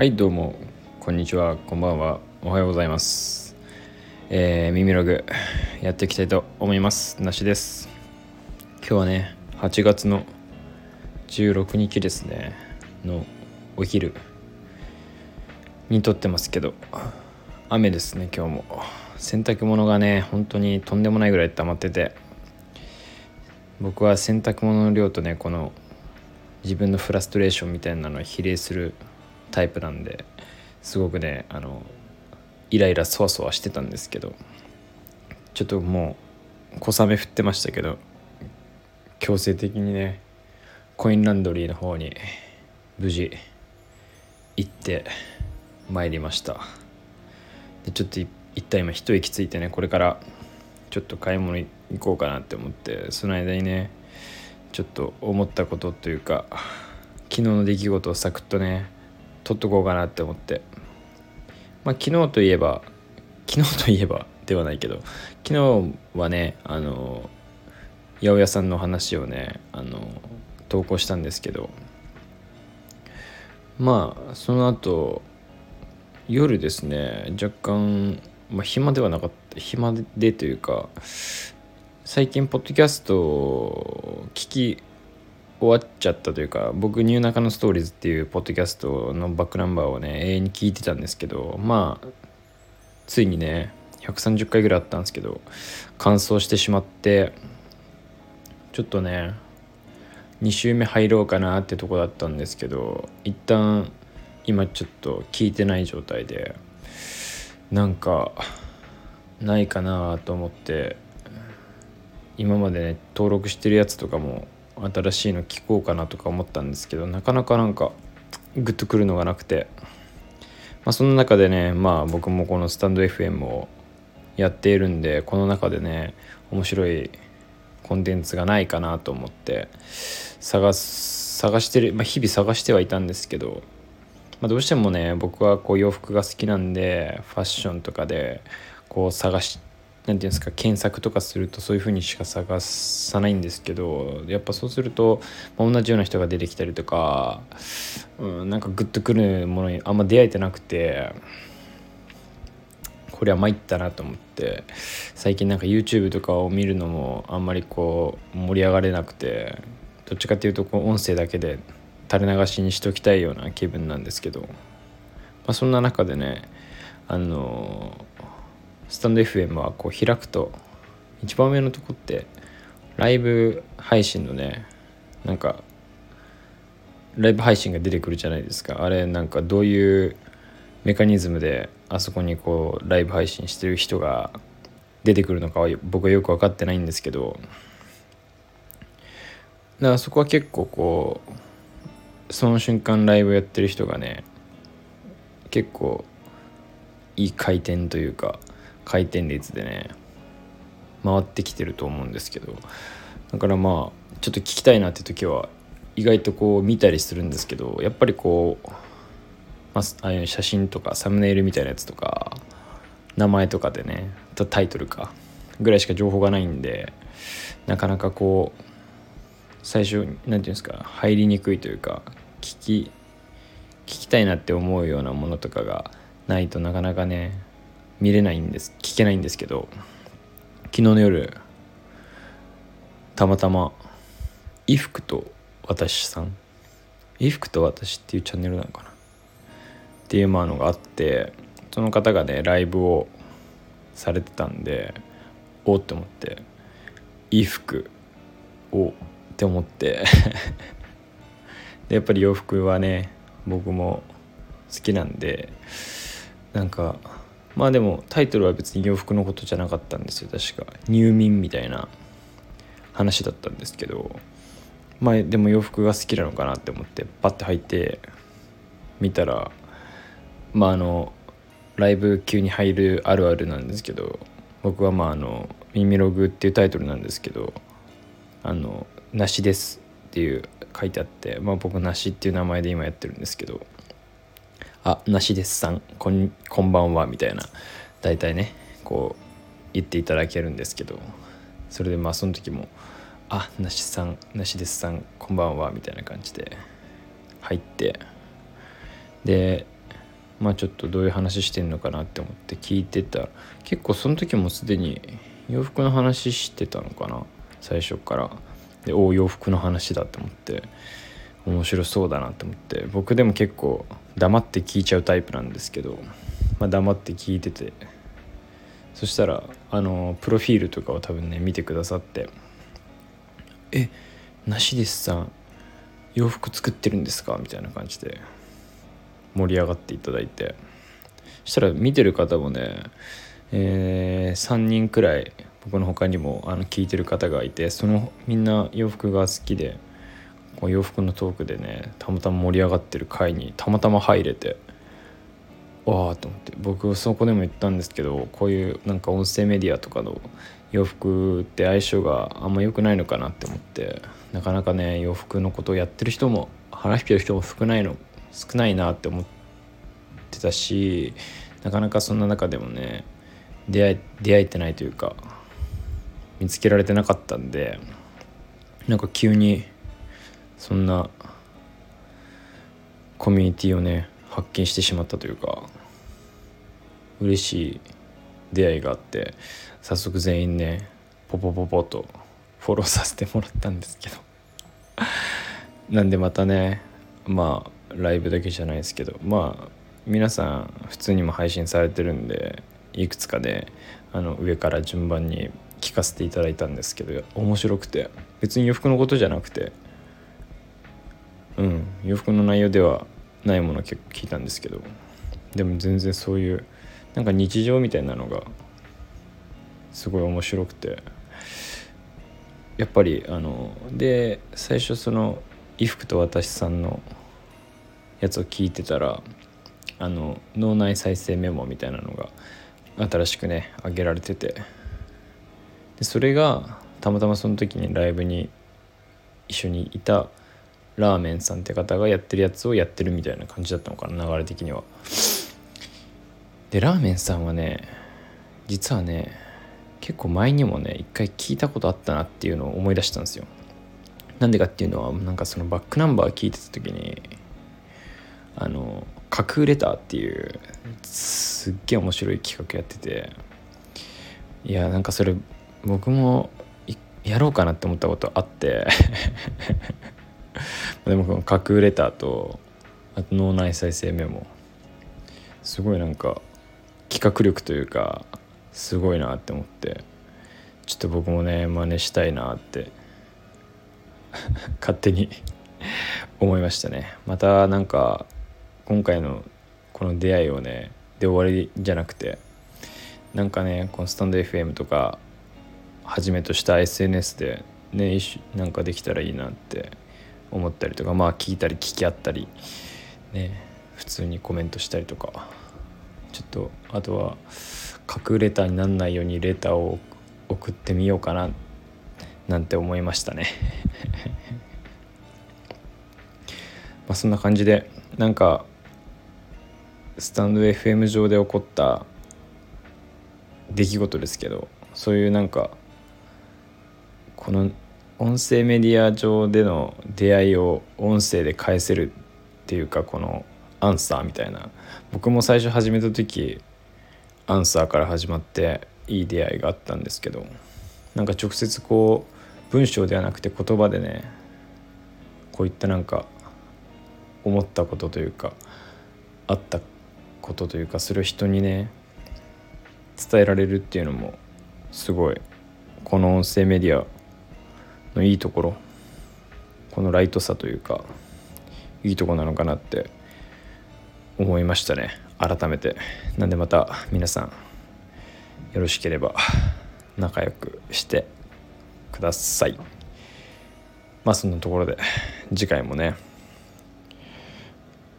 はいどうも。こんにちは。こんばんは。おはようございます。えー、耳ログやっていきたいと思います。なしです。今日はね8月の16日ですね。のお昼に撮ってますけど雨ですね今日も。洗濯物がね本当にとんでもないぐらい溜まってて僕は洗濯物の量とねこの自分のフラストレーションみたいなのを比例するタイプなんですごくねあのイライラそわそわしてたんですけどちょっともう小雨降ってましたけど強制的にねコインランドリーの方に無事行ってまいりました。でちょっと一旦今一息ついてねこれからちょっと買い物行こうかなって思ってその間にねちょっと思ったことというか昨日の出来事をサクッとね取っとこうかなって思って。まあ昨日といえば 昨日といえばではないけど昨日はねあの八百屋さんの話をねあの投稿したんですけどまあその後夜ですね若干、まあ、暇ではなかった暇でというか最近ポッドキャストを聞き終わっちゃったというか僕ニューナカのストーリーズっていうポッドキャストのバックナンバーをね永遠に聞いてたんですけどまあついにね130回ぐらいあったんですけど完走してしまってちょっとね2週目入ろうかなってとこだったんですけど一旦今ちょっと聞いてない状態でなんかないかなと思って今までね登録してるやつとかも新しいの聞こうかなとか思ったんですけどなかなかなんかグッとくるのがなくて、まあ、その中でねまあ僕もこのスタンド FM をやっているんでこの中でね面白いコンテンツがないかなと思って探探してる、まあ、日々探してはいたんですけど、まあ、どうしてもね僕はこう洋服が好きなんでファッションとかでこう探して何て言うんですか検索とかするとそういう風にしか探さないんですけどやっぱそうすると、まあ、同じような人が出てきたりとか、うん、なんかグッとくるものにあんま出会えてなくてこれは参ったなと思って最近なんか YouTube とかを見るのもあんまりこう盛り上がれなくてどっちかっていうとこう音声だけで垂れ流しにしときたいような気分なんですけど、まあ、そんな中でねあのスタンド FM はこう開くと一番上のとこってライブ配信のねなんかライブ配信が出てくるじゃないですか。あれなんかどういうメカニズムであそこにこうライブ配信してる人が出てくるのかは僕はよく分かってないんですけど。だからそこは結構こうその瞬間ライブやってる人がね結構いい回転というか回転率でね回ってきてると思うんですけど。だからまあちょっと聞きたいなって時は意外とこう見たりするんですけどやっぱりこう、まああいう写真とかサムネイルみたいなやつとか名前とかでねタイトルかぐらいしか情報がないんでなかなかこう最初何て言うんですか入りにくいというか聞き聞きたいなって思うようなものとかがないとなかなかね見れないんです聞けないんですけど昨日の夜たまたま「衣服と私さん」「衣服と私」っていうチャンネルなのかなっていうまあのがあってその方がねライブをされてたんでおって思って衣服をって思ってでやっぱり洋服はね僕も好きなんでなんかまあでもタイトルは別に洋服のことじゃなかったんですよ。確か。入眠みたいな話だったんですけど。まあでも洋服が好きなのかなって思ってパッて入って見たらまああのライブ級に入るあるあるなんですけど僕はまああの「耳ログ」っていうタイトルなんですけど「あのなしです」っていう書いてあってまあ僕なしっていう名前で今やってるんですけどあなしですさんこんこんばんはみたいな。大体ねこう言っていただけるんですけど。それでまあその時も「あなしさんなしですさんこんばんは」みたいな感じで入って。でまあちょっとどういう話してんのかなって思って聞いてた結構その時もすでに洋服の話してたのかな最初から。でお洋服の話だと思って面白そうだなって思って。僕でも結構黙って聞いちゃうタイプなんですけど、まあ、黙って聞いててそしたらあのプロフィールとかを多分ね見てくださって「えなしですさん洋服作ってるんですか?」みたいな感じで盛り上がっていただいてそしたら見てる方もね、えー、3人くらい僕の他にもあの聞いてる方がいてそのみんな洋服が好きでこう洋服のトークでねたまたま盛り上がってる回にたまたま入れてわあと思って僕そこでも言ったんですけどこういうなんか音声メディアとかの洋服って相性があんま良くないのかなって思ってなかなかね洋服のことをやってる人も話してる人も少ないの少ないなって思ってたしなかなかそんな中でもね出会え出会えてないというか見つけられてなかったんでなんか急にそんなコミュニティをね発見してしまったというか嬉しい出会いがあって早速全員ねポポポポとフォローさせてもらったんですけど。なんでまたねまあライブだけじゃないですけどまあ皆さん普通にも配信されてるんでいくつかであの上から順番に聞かせていただいたんですけど面白くて別に洋服のことじゃなくてうん。洋服の内容ではないもの結構聞いたんですけど。でも全然そういうなんか日常みたいなのがすごい面白くて。やっぱりあので最初その衣服と私さんのやつを聞いてたらあの脳内再生メモみたいなのが新しくね上げられてて。でそれがたまたまその時にライブに一緒にいたラーメンさんって方がやってるやつをやってるみたいな感じだったのかな流れ的には。でラーメンさんはね実はね結構前にもね一回聞いたことあったなっていうのを思い出したんですよ。なんでかっていうのはなんかそのバックナンバー聞いてた時にあの架空レターっていうすっげえ面白い企画やってていやなんかそれ僕もやろうかなって思ったことあって でもこの架空レターとあと脳内再生メモ。すごいなんか企画力というかすごいなって思って。ちょっと僕もね真似したいなって。勝手に 思いましたね。またなんか今回のこの出会いをねで終わりじゃなくてなんかねこのスタンド FM とかはじめとした SNS でねなんかできたらいいなって思ったりとかまあ聞いたり聞き合ったりね普通にコメントしたりとかちょっとあとは架空レターになんないようにレターを送ってみようかななんて思いましたね。まあそんな感じでなんかスタンド FM 上で起こった出来事ですけどそういうなんかこの音声メディア上での出会いを音声で返せるっていうかこのアンサーみたいな。僕も最初始めた時アンサーから始まっていい出会いがあったんですけどなんか直接こう文章ではなくて言葉でねこういったなんか思ったことというかあったことというかそれを人にね伝えられるっていうのもすごいこの音声メディアのいいところ。このライトさというかいいとこなのかなって思いましたね。改めて。なんでまた皆さんよろしければ仲良くしてください。まあそんなところで次回もね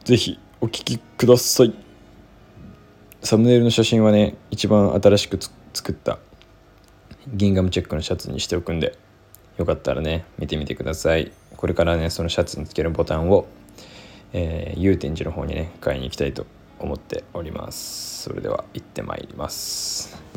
是非お聴きください。サムネイルの写真はね一番新しく作ったギンガムチェックのシャツにしておくんでよかったらね見てみてください。これからねそのシャツにつけるボタンを、えー、祐天寺の方にね買いに行きたいと思っております。それでは行ってまいります。